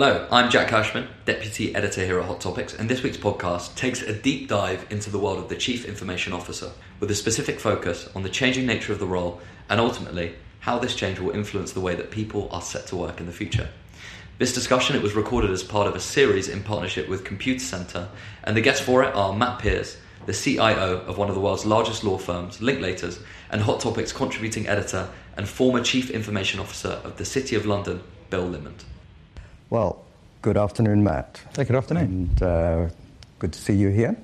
Hello, I'm Jack Cashman, Deputy Editor here at Hot Topics, and this week's podcast takes a deep dive into the world of the Chief Information Officer with a specific focus on the changing nature of the role and ultimately how this change will influence the way that people are set to work in the future. This discussion it was recorded as part of a series in partnership with Computacenter, and the guests for it are Matt Peers, the CIO of one of the world's largest law firms, Linklaters, and Hot Topics contributing editor and former Chief Information Officer of the City of London, Bill Limond. Well, good afternoon, Matt. Hey, good afternoon. And uh, good to see you here.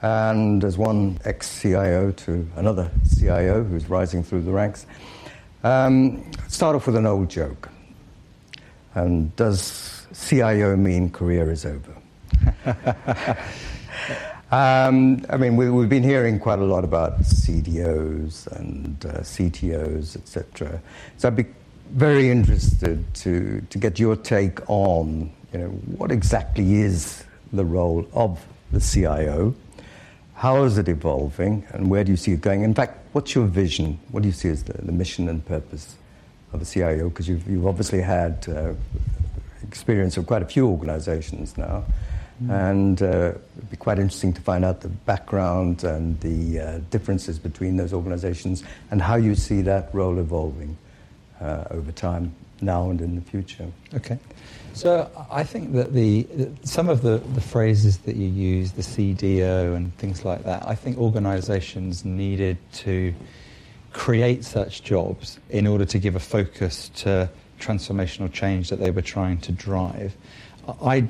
And as one ex CIO to another CIO who's rising through the ranks, um, start off with an old joke. And does CIO mean career is over? um, I mean, we, have been hearing quite a lot about CDOs and uh, CTOs, etc. So I'd be very interested to, to get your take on you know, what exactly is the role of the CIO, how is it evolving, and where do you see it going? In fact, what's your vision? What do you see as the, the mission and purpose of the CIO? Because you've, you've obviously had uh, experience of quite a few organizations now. Mm. And uh, it'd be quite interesting to find out the background and the uh, differences between those organizations and how you see that role evolving uh, over time, now and in the future. Okay. So I think that the some of the, the phrases that you use, the CDO and things like that, I think organisations needed to create such jobs in order to give a focus to transformational change that they were trying to drive. I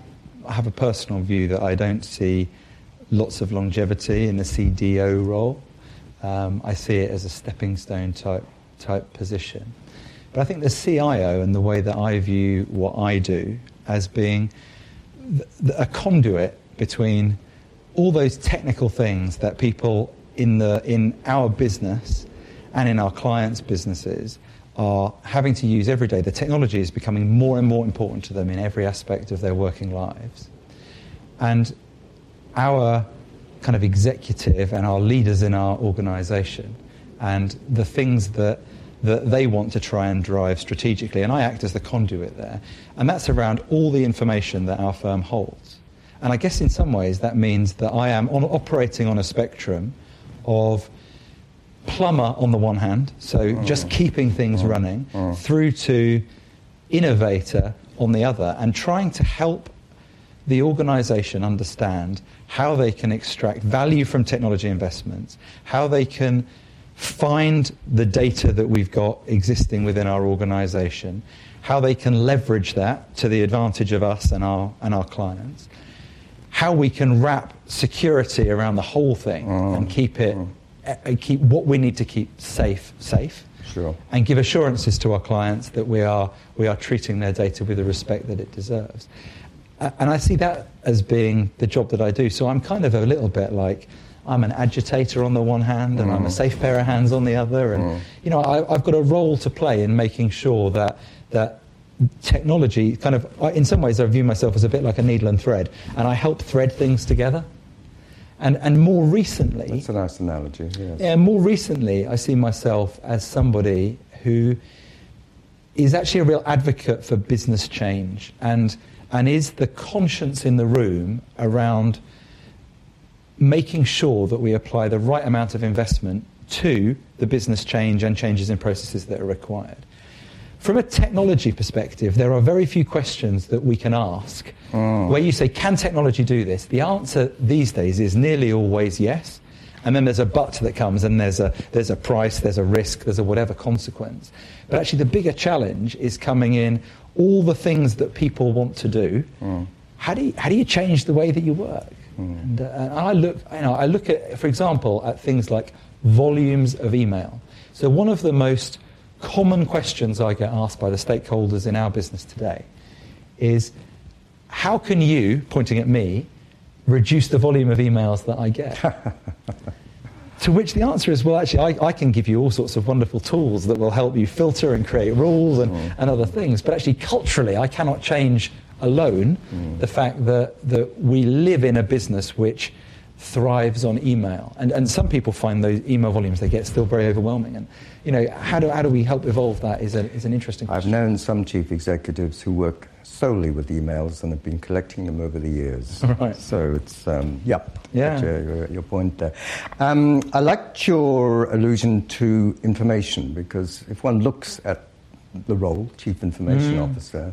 have a personal view that I don't see lots of longevity in the CDO role. Um, I see it as a stepping stone type type position. But I think the CIO and the way that I view what I do as being a conduit between all those technical things that people in, the, in our business and in our clients' businesses are having to use every day. The technology is becoming more and more important to them in every aspect of their working lives. And our kind of executive and our leaders in our organization and the things that that they want to try and drive strategically, and I act as the conduit there. And that's around all the information that our firm holds. And I guess in some ways that means that I am on, operating on a spectrum of plumber on the one hand, so mm. just keeping things mm. running, mm. through to innovator on the other, and trying to help the organization understand how they can extract value from technology investments, how they can find the data that we've got existing within our organization, how they can leverage that to the advantage of us and our, and our clients, how we can wrap security around the whole thing mm. and keep it, mm. uh, keep what we need to keep safe, safe. Sure. And give assurances to our clients that we are, we are treating their data with the respect that it deserves. And I see that as being the job that I do. So I'm kind of a little bit like, I'm an agitator on the one hand and mm. I'm a mm. safe pair of hands on the other. And, mm. you know, I, have got a role to play in making sure that, that technology kind of, in some ways, I view myself as a bit like a needle and thread. And I help thread things together. And, and more recently. That's a nice analogy, yes. Yeah, more recently, I see myself as somebody who is actually a real advocate for business change and, and is the conscience in the room around making sure that we apply the right amount of investment to the business change and changes in processes that are required. From a technology perspective, there are very few questions that we can ask mm. where you say, Can technology do this? The answer these days is nearly always yes. And then there's a but that comes, and there's a, there's a price, there's a risk, there's a whatever consequence. But actually, the bigger challenge is coming in all the things that people want to do. Mm. How, do you, how do you change the way that you work? Mm. And, uh, and, I look, you know, I look at, for example, at things like volumes of email. So one of the most common questions I get asked by the stakeholders in our business today is, how can you, pointing at me, reduce the volume of emails that I get? to which the answer is, well, actually, I, I, can give you all sorts of wonderful tools that will help you filter and create rules and, mm. and other things. But actually, culturally, I cannot change alone mm. the fact that, that we live in a business which thrives on email. And, and some people find those email volumes they get still very overwhelming. And, you know, how do, how do we help evolve that is, a, is an interesting question. I've known some chief executives who work solely with emails and have been collecting them over the years. Right. So it's, um, yeah, Yeah. Your, your, your point there. Um, I liked your allusion to information because if one looks at the role, Chief Information Mm. Officer,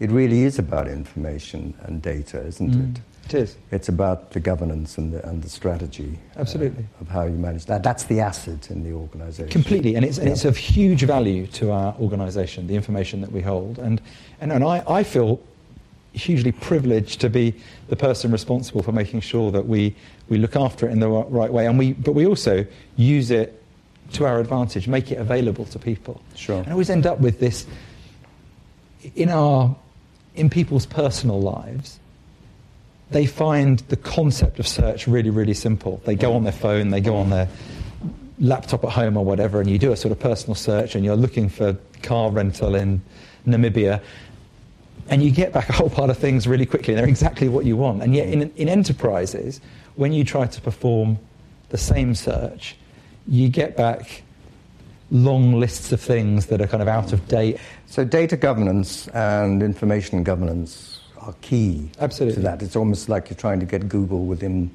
it really is about information and data, isn't Mm. it? It is. It's about the governance and the, and the strategy uh, Absolutely. of how you manage that. That's the asset in the organisation. Completely, and it's, and it's of huge value to our organisation, the information that we hold. And, and, and I, I feel hugely privileged to be the person responsible for making sure that we, we look after it in the right way, and we, but we also use it to our advantage, make it available to people. Sure. And I always end up with this in, our, in people's personal lives. They find the concept of search really, really simple. They go on their phone, they go on their laptop at home or whatever, and you do a sort of personal search and you're looking for car rental in Namibia, and you get back a whole pile of things really quickly. They're exactly what you want. And yet, in, in enterprises, when you try to perform the same search, you get back long lists of things that are kind of out of date. So data governance and information governance are key Absolutely. to that. It's almost like you're trying to get Google within.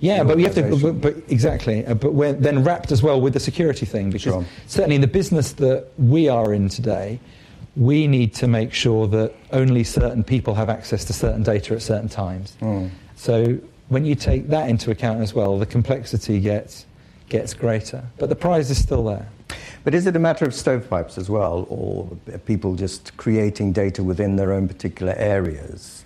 Yeah, but we have to, but, but exactly. Uh, But we're then wrapped as well with the security thing because Sure. certainly in the business that we are in today, we need to make sure that only certain people have access to certain data at certain times. Mm. So when you take that into account as well, the complexity gets gets greater. But the prize is still there. But is it a matter of stovepipes as well, or people just creating data within their own particular areas?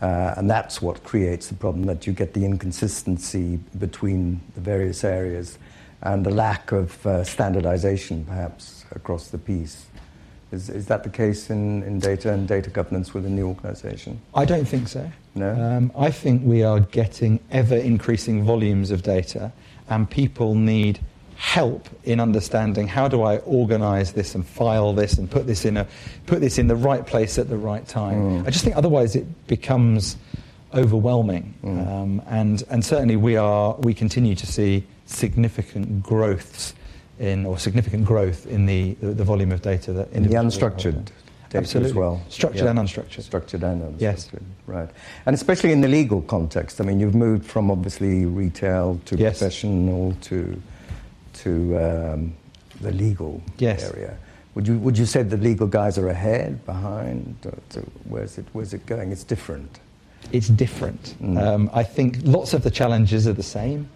Uh, and that's what creates the problem that you get the inconsistency between the various areas and the lack of uh, standardization, perhaps, across the piece. Is, is that the case in, in data and data governance within the organization? I don't think so. No? Um, I think we are getting ever increasing volumes of data, and people need help in understanding how do I organize this and file this and put this in a put this in the right place at the right time. Mm. I just think otherwise it becomes overwhelming, Mm. um, and and certainly we are we continue to see significant growths in or significant growth in the the, the volume of data that In the unstructured Absolutely. as well. structured Yeah. and unstructured. Structured and unstructured. Yes. Right. And especially in the legal context. I mean, you've moved from obviously retail to Yes. professional to to um, the legal Yes. area. Would you would you say the legal guys are ahead, behind? Or to, where's it where's it going? It's different. it's different. Mm. Um, I think lots of the challenges are the same,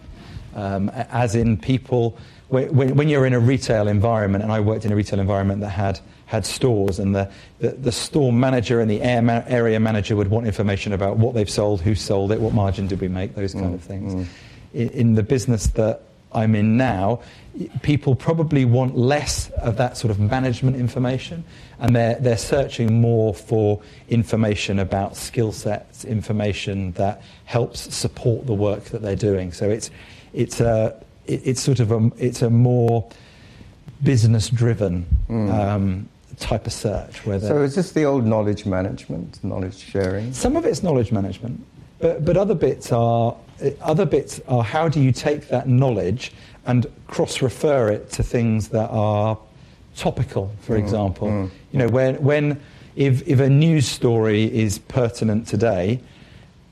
um, as in people. When, when you're in a retail environment, and I worked in a retail environment that had had stores, and the, the, the store manager and the air ma- area manager would want information about what they've sold, who sold it, what margin did we make, those kind Mm, of things. mm. In, in the business that I'm in now, people probably want less of that sort of management information, and they're, they're searching more for information about skill sets, information that helps support the work that they're doing. So it's, it's, a, it- it's sort of a, it's a more business driven Mm. um, type of search. Where So is this the old knowledge management, knowledge sharing? some of it's knowledge management, but, but other bits are other bits are how do you take that knowledge and cross-refer it to things that are topical, for Mm, example. mm. You know, when, when if, if a news story is pertinent today,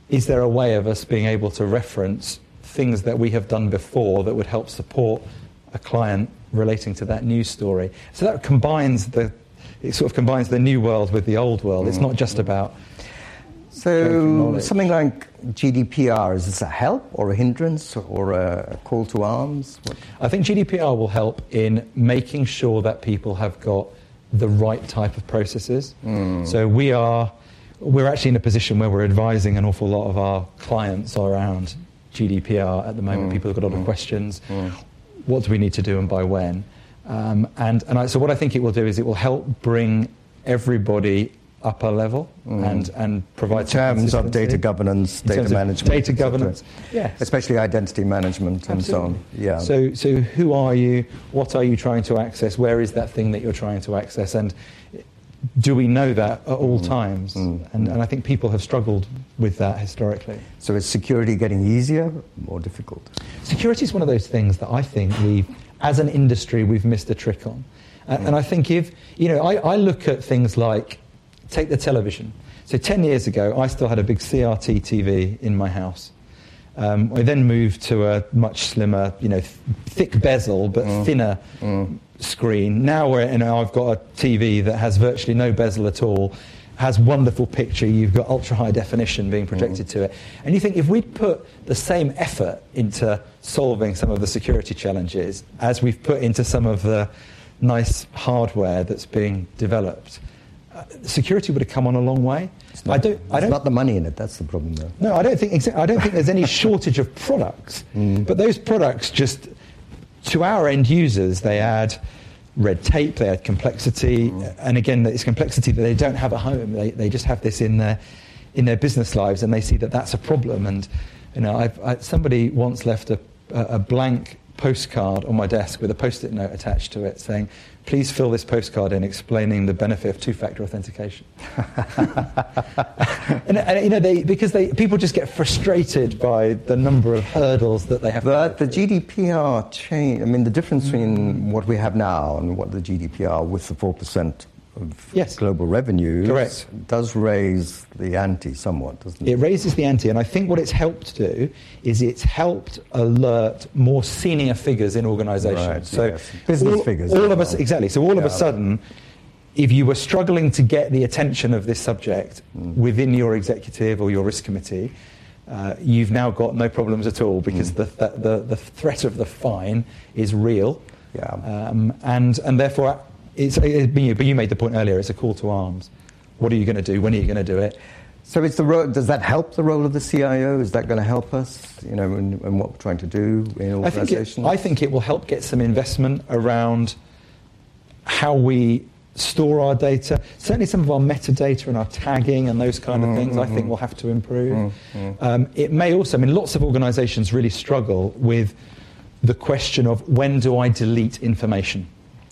is there a way of us being able to reference things that we have done before that would help support a client relating to that news story? So that combines the it sort of combines the new world with the old world. It's Mm. not just about So something like GDPR is this a help or a hindrance or a call to arms? What? I think GDPR will help in making sure that people have got the right type of processes. Mm. So we are we're actually in a position where we're advising an awful lot of our clients around GDPR at the moment. Mm. People have got a lot of questions. Mm. What do we need to do and by when? Um, and and I, so what I think it will do is it will help bring everybody up a level Mm. and and provide In terms of data governance, data management, data governance, yes. especially identity management and so on. Yeah. So, so who are you? What are you trying to access? Where is that thing that you're trying to access? And do we know that at all times? And, and I think people have struggled with that historically. So is security getting easier, more difficult? Security is one of those things that I think we, as an industry, we've missed a trick on. Uh, And I think if, you know, I, I look at things like, take the television. So 10 years ago, I still had a big CRT TV in my house. Um, I then moved to a much slimmer, you know, th- thick bezel but mm. thinner mm. screen. Now we're, you know, I've got a TV that has virtually no bezel at all, has wonderful picture. You've got ultra high definition being projected mm. to it, and you think if we'd put the same effort into solving some of the security challenges as we've put into some of the nice hardware that's being developed, Uh, security would have come on a long way. It's not, I don't. I it's don't. not the money in it, that's the problem, though. No, I don't think. exa- I don't think there's any shortage of products, mm. but those products just, to our end users, they add red tape, they add complexity, mm. and again, it's complexity that they don't have at home. They they just have this in their in their business lives, and they see that that's a problem. And you know, I've, I, somebody once left a, a a blank postcard on my desk with a post-it note attached to it saying, "Please fill this postcard in explaining the benefit of two-factor authentication." and, and, you know, they, because they, people just get frustrated by the number of hurdles that they have. But the GDPR change, I mean, the difference between what we have now and what the GDPR with the 4% of Yes. global revenues Correct. does raise the ante somewhat, doesn't it? It raises the ante, and I think what it's helped do is it's helped alert more senior figures in organisations. Right, so yes. Business all, figures all of us well. exactly. So all of a sudden, if you were struggling to get the attention of this subject Mm. within your executive or your risk committee. Uh, you've now got no problems at all because Mm. the, th- the, the threat of the fine is real. Yeah. Um, and, and therefore, it's, it, but you- made the point earlier, it's a call to arms. What are you going to do? When are you going to do it? So it's the ro- does that help the role of the CIO? Is that going to help us, you know, in, in what we're trying to do in I think, it, organizations? I think it will help get some investment around how we store our data. Certainly, some of our metadata and our tagging and those kind of mm, things, I mm, think, mm. will have to improve. Um, it may also, I mean, lots of organizations really struggle with the question of when do I delete information?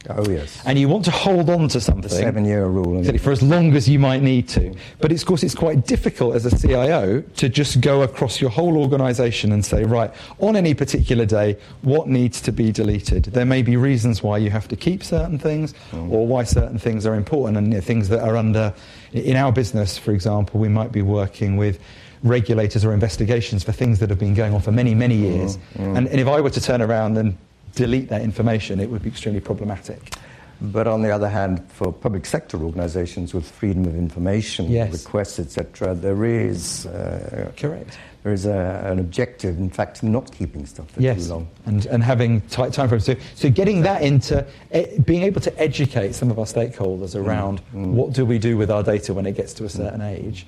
Oh, yes. And you want to hold on to something. the seven year rule. Exactly, for as long as you might need to. But it's, of course, it's quite difficult as a CIO to just go across your whole organisation and say, right, on any particular day, what needs to be deleted? There may be reasons why you have to keep certain things mm. or why certain things are important and you know, things that are under. In our business, for example, we might be working with regulators or investigations for things that have been going on for many, many years. Mm, mm. And, and if I were to turn around and delete that information, it would be extremely problematic. But on the other hand, for public sector organizations with freedom of information Yes. requests, etc., there is uh, Correct. there is a, an objective, in fact, not keeping stuff for yes, too long. and and having tight time frames. So, so getting that into eh, being able to educate some of our stakeholders around what do we do with our data when it gets to a certain age,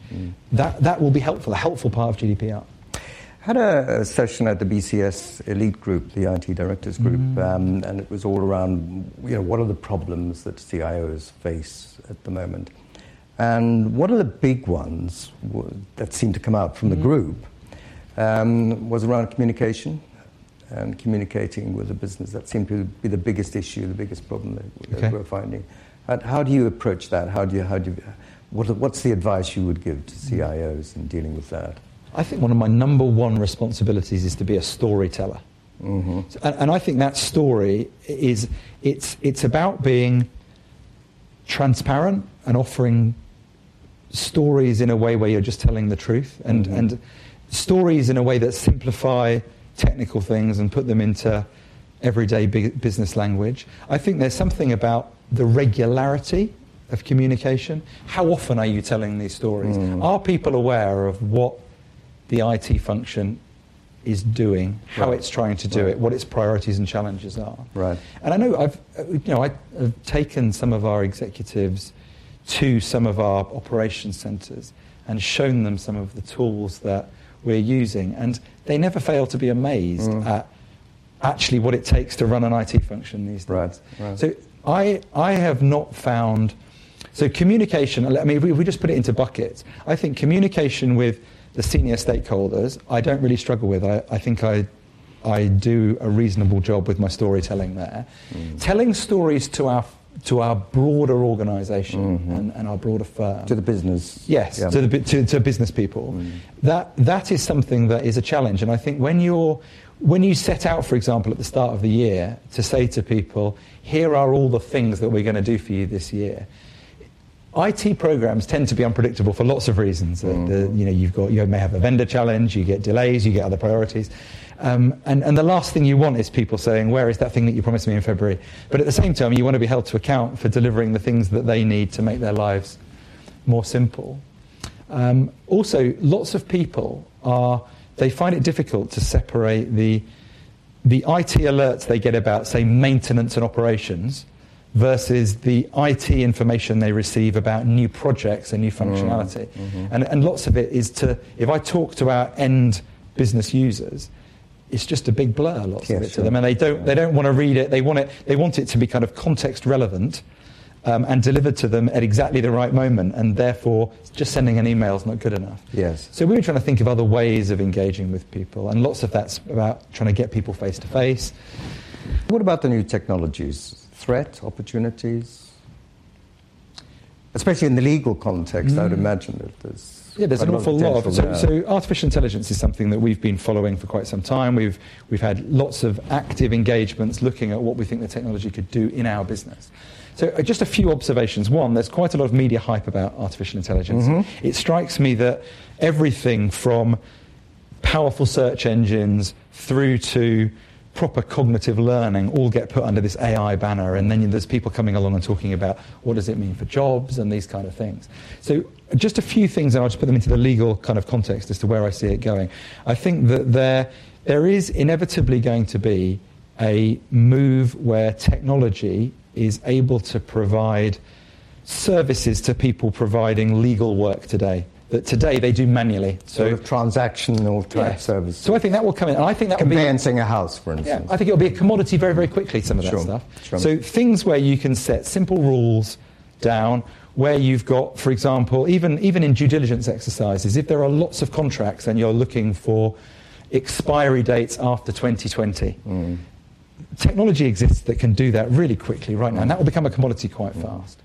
that that will be helpful. A helpful part of GDPR. Had a, a session at the BCS Elite Group, the IT Directors Group, um, and it was all around, you know, what are the problems that CIOs face at the moment, and one of the big ones w- that seemed to come out from the group um, was around communication and communicating with the business. That seemed to be the biggest issue, the biggest problem that, that Okay. we're finding. How, how do you approach that? How do you, how do you, what, what's the advice you would give to CIOs in dealing with that? I think one of my number one responsibilities is to be a storyteller. Mm-hmm. So- And, and I think that story is it's it's about being transparent and offering stories in a way where you're just telling the truth and, mm-hmm. and stories in a way that simplify technical things and put them into everyday business language. I think there's something about the regularity of communication. How often are you telling these stories? Mm. Are people aware of what the IT function is doing, how Right. it's trying to do Right. it, what its priorities and challenges are? Right. And I know I've, uh, you know, I've taken some of our executives to some of our operations centres and shown them some of the tools that we're using, and they never fail to be amazed Mm. at actually what it takes to run an IT function these days. Right, right. So I, I have not found. So communication. I mean, if we, if we just put it into buckets. I think communication with the senior stakeholders, I don't really struggle with. I, I think I, I do a reasonable job with my storytelling there. Mm. Telling stories to our to our broader organization mm-hmm. and, and, our broader firm. To the business. Yes, yeah. to, the, to, to business people. Mm. That, that is something that is a challenge. And I think when, you're, when you set out, for example, at the start of the year to say to people, here are all the things that we're going to do for you this year, IT programs tend to be unpredictable for lots of reasons. Mm. The, you know, you've got, you may have a vendor challenge, you get delays, you get other priorities. Um, and, and the last thing you want is people saying, Where is that thing that you promised me in February? But at the same time, you want to be held to account for delivering the things that they need to make their lives more simple. Um, also, lots of people are, they find it difficult to separate the, the IT alerts they get about, say, maintenance and operations versus the IT information they receive about new projects and new functionality. Mm-hmm. And, and lots of it is to, if I talk to our end business users, it's just a big blur, lots yes, of it to them, and they don't they don't want to read it. They want it they want it to be kind of context relevant. Um, and delivered to them at exactly the right moment, and therefore just sending an email is not good enough. Yes. So we were trying to think of other ways of engaging with people, and lots of that's about trying to get people face to face. What about the new technologies? Threat, opportunities? Especially in the legal context, mm. I would mm. imagine that there's yeah, there's an awful lot. Of, so, so, artificial intelligence is something that we've been following for quite some time. We've we've had lots of active engagements looking at what we think the technology could do in our business. So, uh, just a few observations. One, there's quite a lot of media hype about artificial intelligence. Mm-hmm. It strikes me that everything from powerful search engines through to proper cognitive learning all get put under this AI banner, and then there's people coming along and talking about what does it mean for jobs and these kind of things. So, just a few things, and I'll just put them into the legal kind of context as to where I see it going. I think that there, there is inevitably going to be a move where technology is able to provide services to people providing legal work today that today they do manually. So sort of transactional type yeah. service. So I think that will come in, and I think that will be conveyancing a house, for instance. Yeah, I think it will be a commodity very, very quickly. Some of that stuff. Sure. So things where you can set simple rules down, where you've got, for example, even even in due diligence exercises, if there are lots of contracts and you're looking for expiry dates after 2020. Mm. Technology exists that can do that really quickly right now, and that will become a commodity quite mm. fast.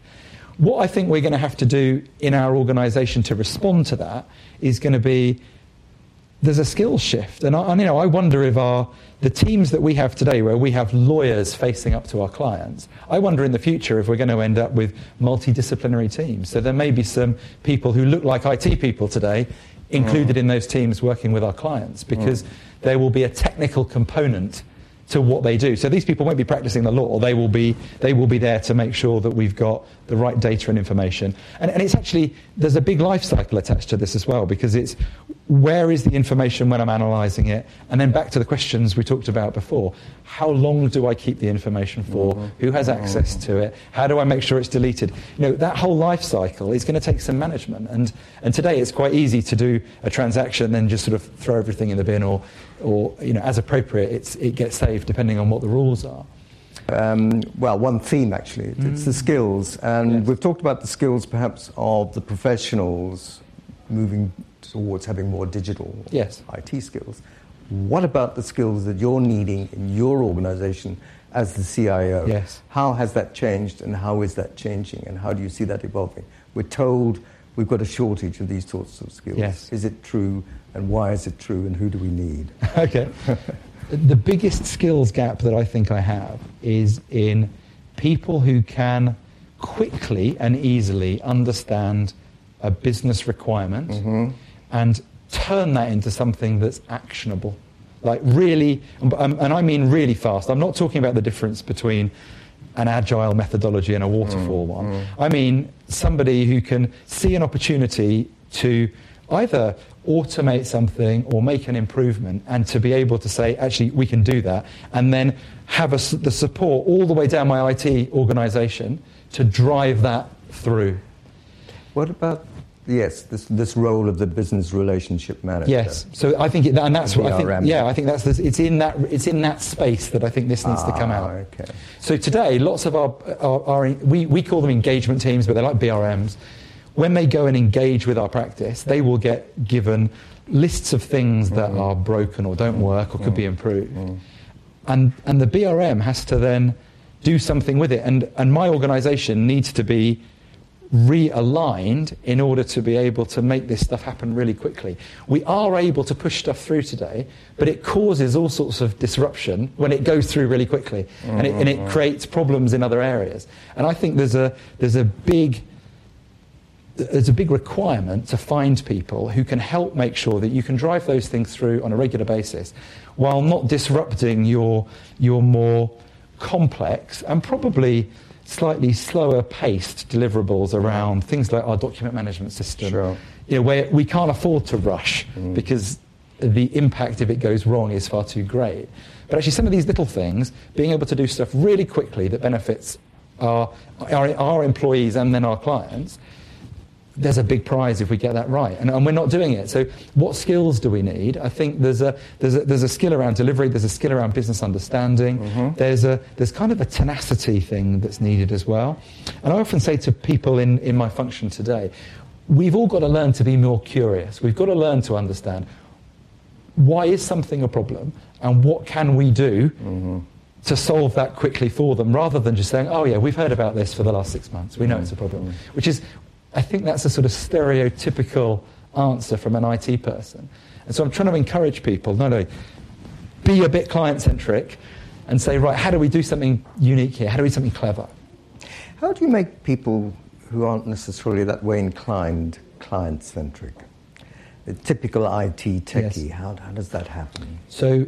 What I think we're going to have to do in our organisation to respond to that is going to be there's a skill shift, and, I, and, you know I wonder if our the teams that we have today, where we have lawyers facing up to our clients, I wonder in the future if we're going to end up with multidisciplinary teams. So there may be some people who look like IT people today included mm. in those teams working with our clients because mm. there will be a technical component to what they do. So these people won't be practicing the law. They will be, they will be there to make sure that we've got the right data and information. And, and it's actually, there's a big life cycle attached to this as well, because it's where is the information when I'm analysing it? And then back to the questions we talked about before. How long do I keep the information for? Mm-hmm. Who has access to it? How do I make sure it's deleted? You know, that whole life cycle is going to take some management. And, and today it's quite easy to do a transaction and then just sort of throw everything in the bin or, or you know, as appropriate, it's, it gets saved depending on what the rules are. Um, well, one theme actually. Mm. It's the skills. And yes. we've talked about the skills perhaps of the professionals moving towards having more digital yes. IT skills. What about the skills that you're needing in your organization as the CIO? Yes. How has that changed and how is that changing and how do you see that evolving? We're told we've got a shortage of these sorts of skills. Yes. Is it true and why is it true and who do we need? okay. the biggest skills gap that I think I have is in people who can quickly and easily understand a business requirement. Mm-hmm and turn that into something that's actionable. Like really, um, and I mean really fast. I'm not talking about the difference between an agile methodology and a waterfall mm, one. Mm. I mean somebody who can see an opportunity to either automate something or make an improvement and to be able to say, actually, we can do that, and then have a, the support all the way down my IT organization to drive that through. What about Yes, this, this role of the business relationship manager. Yes, so I think, it, and that's what I think. Yeah, I think that's this, it's in that it's in that space that I think this needs ah, to come out. Okay. So today, lots of our, our, our, we we call them engagement teams, but they're like BRMs. When they go and engage with our practice, they will get given lists of things that mm. are broken or don't work or could mm. be improved, mm. and and the BRM has to then do something with it. And, and my organization needs to be realigned in order to be able to make this stuff happen really quickly. We are able to push stuff through today, but it causes all sorts of disruption when it goes through really quickly, and, it, and it mm-hmm. creates problems in other areas. And I think there's a, there's a big there's a big requirement to find people who can help make sure that you can drive those things through on a regular basis while not disrupting your, your more complex and probably slightly slower paced deliverables around things like our document management system. Sure. You know, where we can't afford to rush mm. because the impact if it goes wrong is far too great. But actually, some of these little things, being able to do stuff really quickly that benefits our, our, our employees and then our clients, there's a big prize if we get that right. And, and, we're not doing it. So, what skills do we need? I think there's a, there's a, there's a skill around delivery, there's a skill around business understanding, mm-hmm. there's, a, there's kind of a tenacity thing that's needed as well. And I often say to people in, in my function today, we've all got to learn to be more curious. We've got to learn to understand why is something a problem and what can we do mm-hmm. to solve that quickly for them rather than just saying, oh, yeah, we've heard about this for the last six months. We know it's a problem, mm-hmm. which is I think that's a sort of stereotypical answer from an IT person. And so I'm trying to encourage people, not no, be a bit client centric and say, right, how do we do something unique here? How do we do something clever? How do you make people who aren't necessarily that way inclined client centric? The typical IT techie, yes. how, how does that happen? So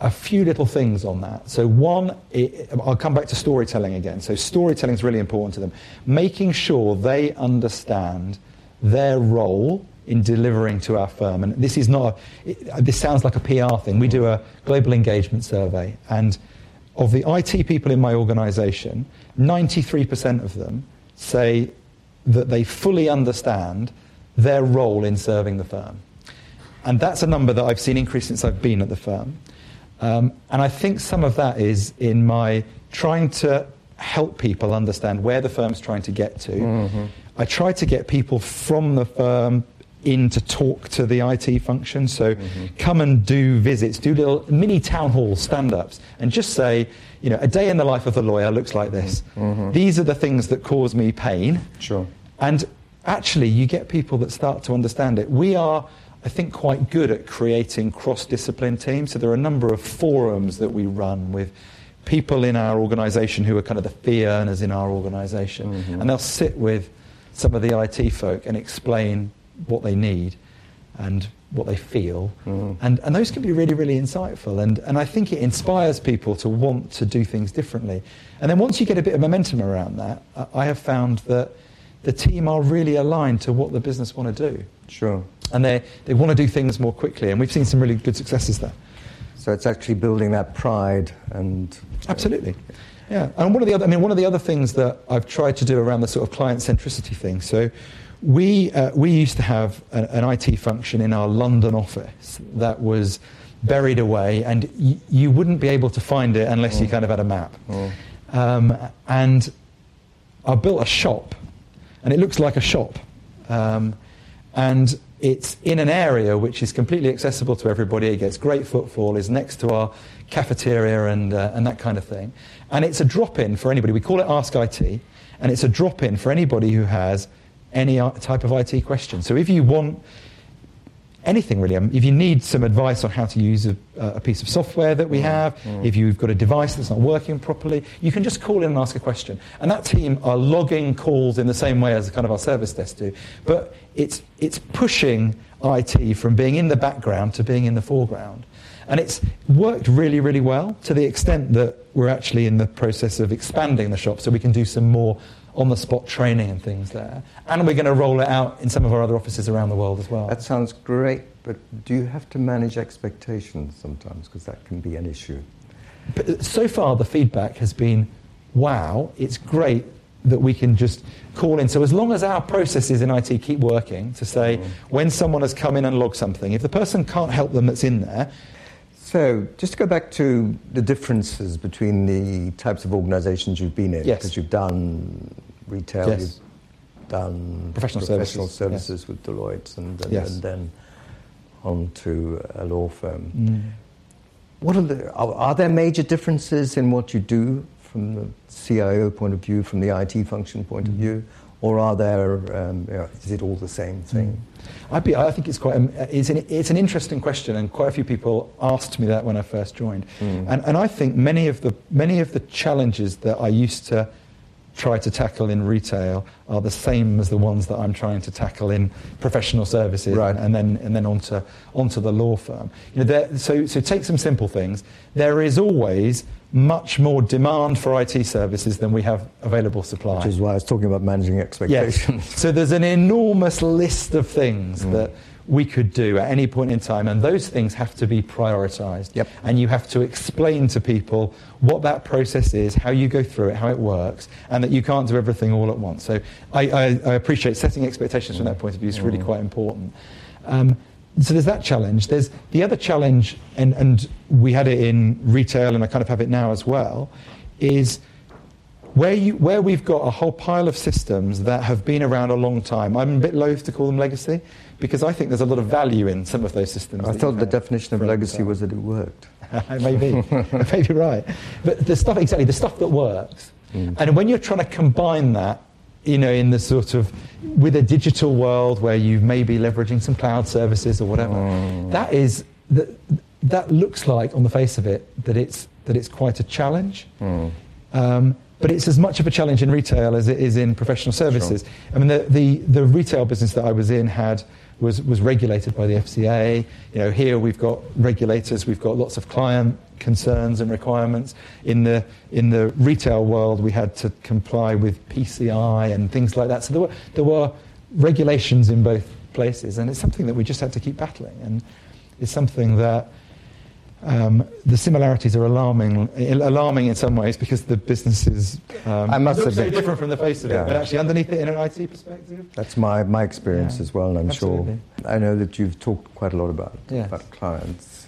a few little things on that. So, one, it, I'll come back to storytelling again. So, storytelling is really important to them. Making sure they understand their role in delivering to our firm. And this is not, a, it, this sounds like a PR thing. We do a global engagement survey, and of the IT people in my organization, 93% of them say that they fully understand their role in serving the firm. And that's a number that I've seen increase since I've been at the firm. Um, and I think some of that is in my trying to help people understand where the firm's trying to get to. Mm-hmm. I try to get people from the firm in to talk to the IT function. So mm-hmm. come and do visits, do little mini town hall stand ups, and just say, you know, a day in the life of the lawyer looks like this. Mm-hmm. These are the things that cause me pain. Sure. And actually, you get people that start to understand it. We are I think, quite good at creating cross discipline teams. So there are a number of forums that we run with people in our organisation who are kind of the fee earners in our organisation. Mm-hmm. And they'll sit with some of the IT folk and explain what they need and what they feel. Mm. And, and those can be really, really insightful. And, and I think it inspires people to want to do things differently. And then once you get a bit of momentum around that, I have found that the team are really aligned to what the business want to do. Sure. And they, they want to do things more quickly. And we've seen some really good successes there. So it's actually building that pride and. Absolutely. Yeah. And one of the other, I mean, one of the other things that I've tried to do around the sort of client centricity thing. So we, uh, we used to have an, an, IT function in our London office that was buried away, and y- you wouldn't be able to find it unless mm. you kind of had a map. Mm. Um, and I built a shop, and it looks like a shop. Um, and it's in an area which is completely accessible to everybody. It gets great footfall, is next to our cafeteria and, uh, and that kind of thing. And it's a drop in for anybody. We call it Ask IT, and it's a drop in for anybody who has any type of IT question. So if you want anything really. Um, if you need some advice on how to use a, a piece of software that we mm, have, mm. if you've got a device that's not working properly, you can just call in and ask a question. And that team are logging calls in the same way as kind of our service desk do. But it's, it's pushing IT from being in the background to being in the foreground. And it's worked really, really well to the extent that we're actually in the process of expanding the shop so we can do some more on the spot training and things there. And we're going to roll it out in some of our other offices around the world as well. That sounds great, but do you have to manage expectations sometimes? Because that can be an issue. But so far, the feedback has been wow, it's great that we can just call in. So as long as our processes in IT keep working to say mm. when someone has come in and logged something, if the person can't help them that's in there, so, just to go back to the differences between the types of organizations you've been in, yes. because you've done retail, yes. you've done professional, professional services, services yes. with Deloitte, and, and, and, then on to a law firm. Mm. what are, the, are, are there major differences in what you do from the CIO point of view, from the IT function point of Mm. view, or are there? Um, you know, is it all the same thing? I'd be, I think it's quite um, it's an, it's an interesting question, and quite a few people asked me that when I first joined. And, and I think many of the many of the challenges that I used to try to tackle in retail are the same as the ones that I'm trying to tackle in professional services, Right. and then and then onto onto the law firm. You know, there, so so take some simple things. There is always much more demand for IT services than we have available supply. Which is why I was talking about managing expectations. Yes. So there's an enormous list of things Mm. that we could do at any point in time, and those things have to be prioritized. Yep. And you have to explain to people what that process is, how you go through it, how it works, and that you can't do everything all at once. So I, I, I appreciate setting expectations from that point of view is Mm. really quite important. Um, so there's that challenge. There's the other challenge, and, and we had it in retail, and I kind of have it now as well, is where, you, where we've got a whole pile of systems that have been around a long time, I'm a bit loath to call them legacy because I think there's a lot of value in some of those systems. I thought the definition of for a long legacy was that it worked. maybe, maybe right. But the stuff exactly, the stuff that works, mm. and when you're trying to combine that, you know, in the sort of with a digital world where you may be leveraging some cloud services or whatever, that is that that looks like on the face of it that it's that it's quite a challenge. Um, but it's as much of a challenge in retail as it is in professional services. I mean, the, the, the retail business that I was in had was, was regulated by the FCA. You know, here we've got regulators, we've got lots of client concerns and requirements. In the, in the retail world, we had to comply with PCI and things like that. So there were, there were regulations in both places, and it's something that we just had to keep battling. And it's something that um, the similarities are alarming, alarming in some ways because the businesses um, I must look so admit- different from the face of Yeah. it, but actually underneath it in an IT perspective. That's my, my experience Yeah, as well, and I'm absolutely. sure. I know that you've talked quite a lot about, Yes. about clients.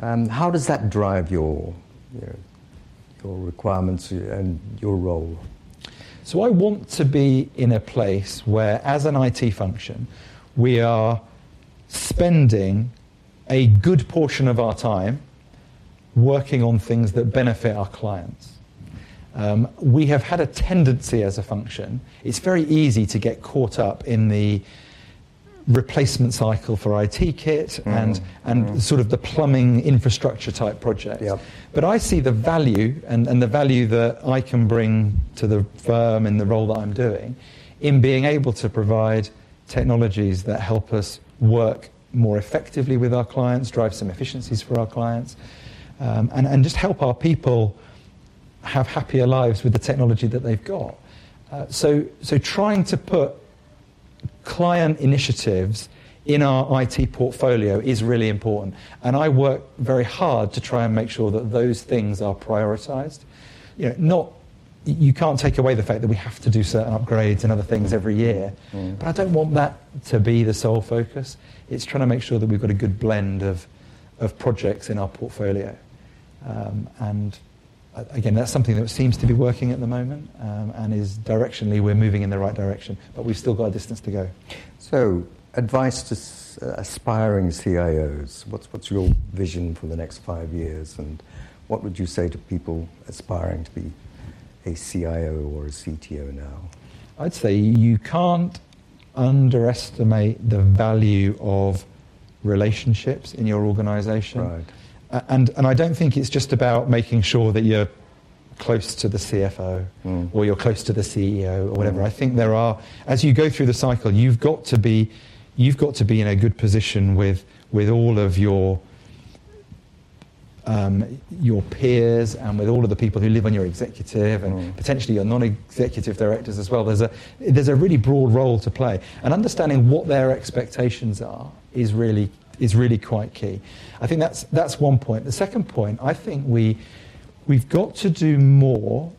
Um, how does that drive your, you know, your requirements and your role? So I want to be in a place where, as an IT function, we are spending a good portion of our time working on things that benefit our clients. Um, we have had a tendency as a function, it's very easy to get caught up in the replacement cycle for IT kit and, and sort of the plumbing infrastructure type projects. Yep. But I see the value and, and the value that I can bring to the firm in the role that I'm doing in being able to provide technologies that help us work more effectively with our clients, drive some efficiencies for our clients, um, and, and just help our people have happier lives with the technology that they've got. Uh, so, so trying to put client initiatives in our IT portfolio is really important. And I work very hard to try and make sure that those things are prioritized. You know, not, you can't take away the fact that we have to do certain upgrades and other things every year, but I don't want that to be the sole focus. It's trying to make sure that we've got a good blend of, of projects in our portfolio. Um, and uh, again, that's something that seems to be working at the moment um, and is directionally we're moving in the right direction, but we've still got a distance to go. So, advice to s- uh, aspiring CIOs. What's, what's your vision for the next five years? And what would you say to people aspiring to be a CIO or a CTO now? I'd say you can't underestimate the value of relationships in your organization. Right. And, and I don't think it's just about making sure that you're close to the CFO Mm. or you're close to the CEO or whatever. I think there are, as you go through the cycle, you've got to be, you've got to be in a good position with, with all of your, um, your peers and with all of the people who live on your executive and Mm. potentially your non-executive directors as well. There's a, there's a really broad role to play. And understanding what their expectations are is really, is really quite key. I think that's, that's one point. The second point, I think we, we've got to do more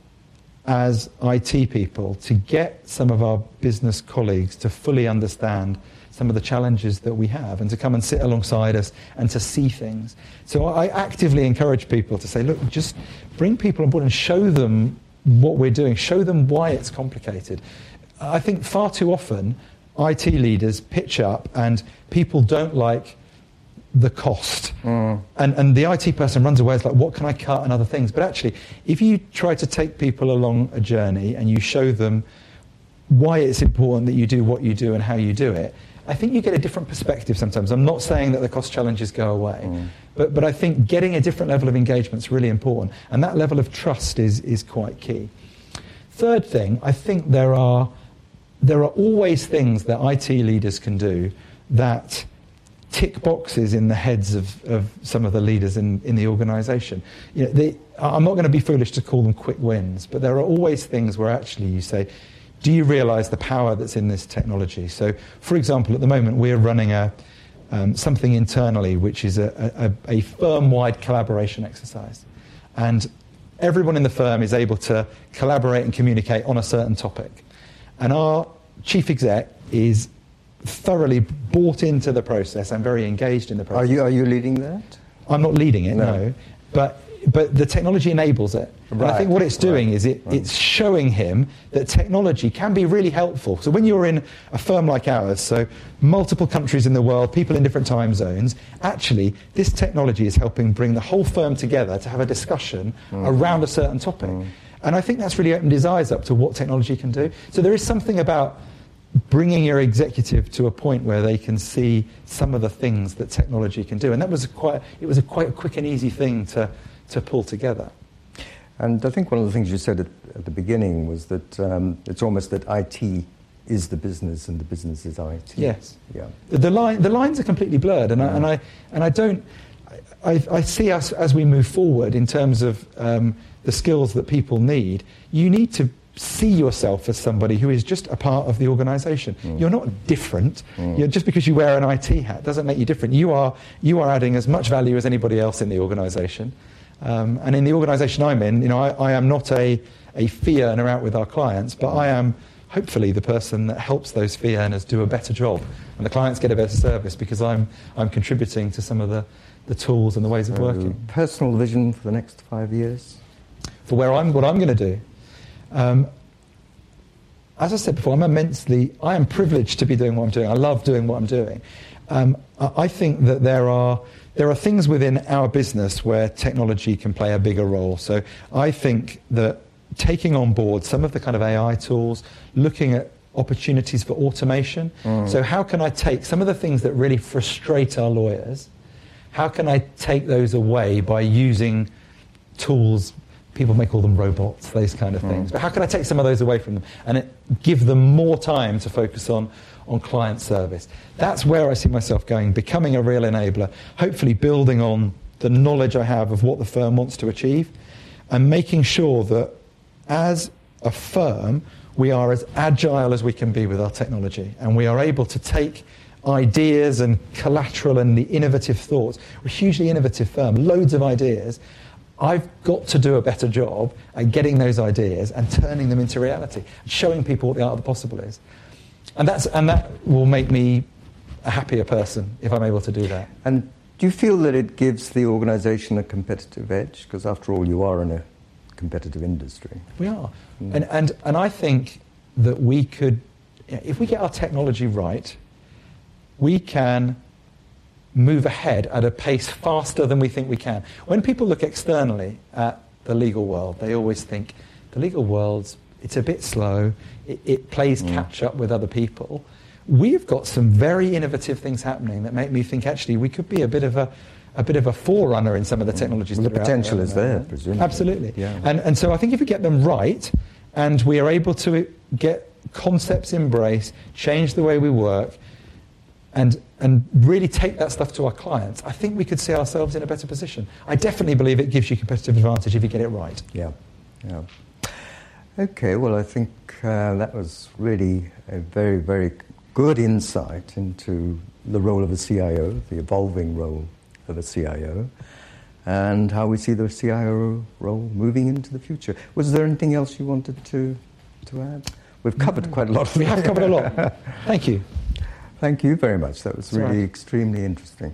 as IT people to get some of our business colleagues to fully understand some of the challenges that we have and to come and sit alongside us and to see things. So I actively encourage people to say, look, just bring people on board and show them what we're doing, show them why it's complicated. I think far too often IT leaders pitch up and people don't like the cost. Mm. And, and the IT person runs away, it's like, what can I cut and other things. But actually, if you try to take people along a journey and you show them why it's important that you do what you do and how you do it, I think you get a different perspective sometimes. I'm not saying that the cost challenges go away, mm. but, but I think getting a different level of engagement is really important. And that level of trust is, is quite key. Third thing, I think there are, there are always things that IT leaders can do that tick boxes in the heads of, of some of the leaders in, in the organization. You know, they, I'm not going to be foolish to call them quick wins, but there are always things where actually you say, do you realize the power that's in this technology? So, for example, at the moment, we're running a, um, something internally which is a, a, a firm wide collaboration exercise. And everyone in the firm is able to collaborate and communicate on a certain topic. And our chief exec is thoroughly bought into the process and very engaged in the process. Are you, are you leading that? I'm not leading it, no. No. But, but the technology enables it. And I think what it's doing right, is it, right. it's showing him that technology can be really helpful. So when you're in a firm like ours, so multiple countries in the world, people in different time zones, actually this technology is helping bring the whole firm together to have a discussion Mm. around a certain topic. And I think that's really opened his eyes up to what technology can do. So there is something about bringing your executive to a point where they can see some of the things that technology can do. And that was quite, it was a quite a quick and easy thing to, to pull together. And I think one of the things you said at, at the beginning was that um, it's almost that IT is the business and the business is IT. Yes. Yeah. The, line, the lines are completely blurred, and, I, and, I, and I don't. I, I see us as we move forward in terms of um, the skills that people need. You need to see yourself as somebody who is just a part of the organisation. You're not different. You're, just because you wear an IT hat doesn't make you different. You are, you are adding as much value as anybody else in the organisation. Um, and in the organisation I'm in, you know, I, I am not a, a fee earner out with our clients, but I am hopefully the person that helps those fee earners do a better job. And the clients get a better service because I'm, I'm contributing to some of the, the tools and the ways of So, working. personal vision for the next five years? For where I'm, what I'm going to do. Um, as I said before, I'm immensely, I am privileged to be doing what I'm doing. I love doing what I'm doing. Um, I I think that there are, there are things within our business where technology can play a bigger role. So I think that taking on board some of the kind of AI tools, looking at opportunities for automation. Mm. So how can I take some of the things that really frustrate our lawyers, how can I take those away by using tools? People may call them robots, those kind of hmm. things. But how can I take some of those away from them and it, give them more time to focus on, on client service? That's where I see myself going, becoming a real enabler, hopefully building on the knowledge I have of what the firm wants to achieve and making sure that as a firm, we are as agile as we can be with our technology and we are able to take ideas and collateral and the innovative thoughts. We're a hugely innovative firm, loads of ideas. I've got to do a better job at getting those ideas and turning them into reality, showing people what the art of the possible is. And, that's, and that will make me a happier person if I'm able to do that. And do you feel that it gives the organisation a competitive edge? Because after all, you are in a competitive industry. We are. Mm. And, and, and I think that we could, if we get our technology right, we can move ahead at a pace faster than we think we can. When people look externally at the legal world, they always think the legal world's it's a bit slow, it, it plays mm. catch up with other people. We've got some very innovative things happening that make me think actually we could be a bit of a, a bit of a forerunner in some of the mm. technologies Well, the potential at is there, presumably. Absolutely. Yeah. And, and so I think if we get them right and we are able to get concepts embraced, change the way we work, and, and really take that stuff to our clients, I think we could see ourselves in a better position. I definitely believe it gives you competitive advantage if you get it right. Yeah, yeah. Okay, well, I think uh, that was really a very, very good insight into the role of a CIO, the evolving role of a CIO, and how we see the CIO role moving into the future. Was there anything else you wanted to, to add? We've covered quite a lot. We have covered a lot. Thank you. Thank you very much. That was all really right. extremely interesting.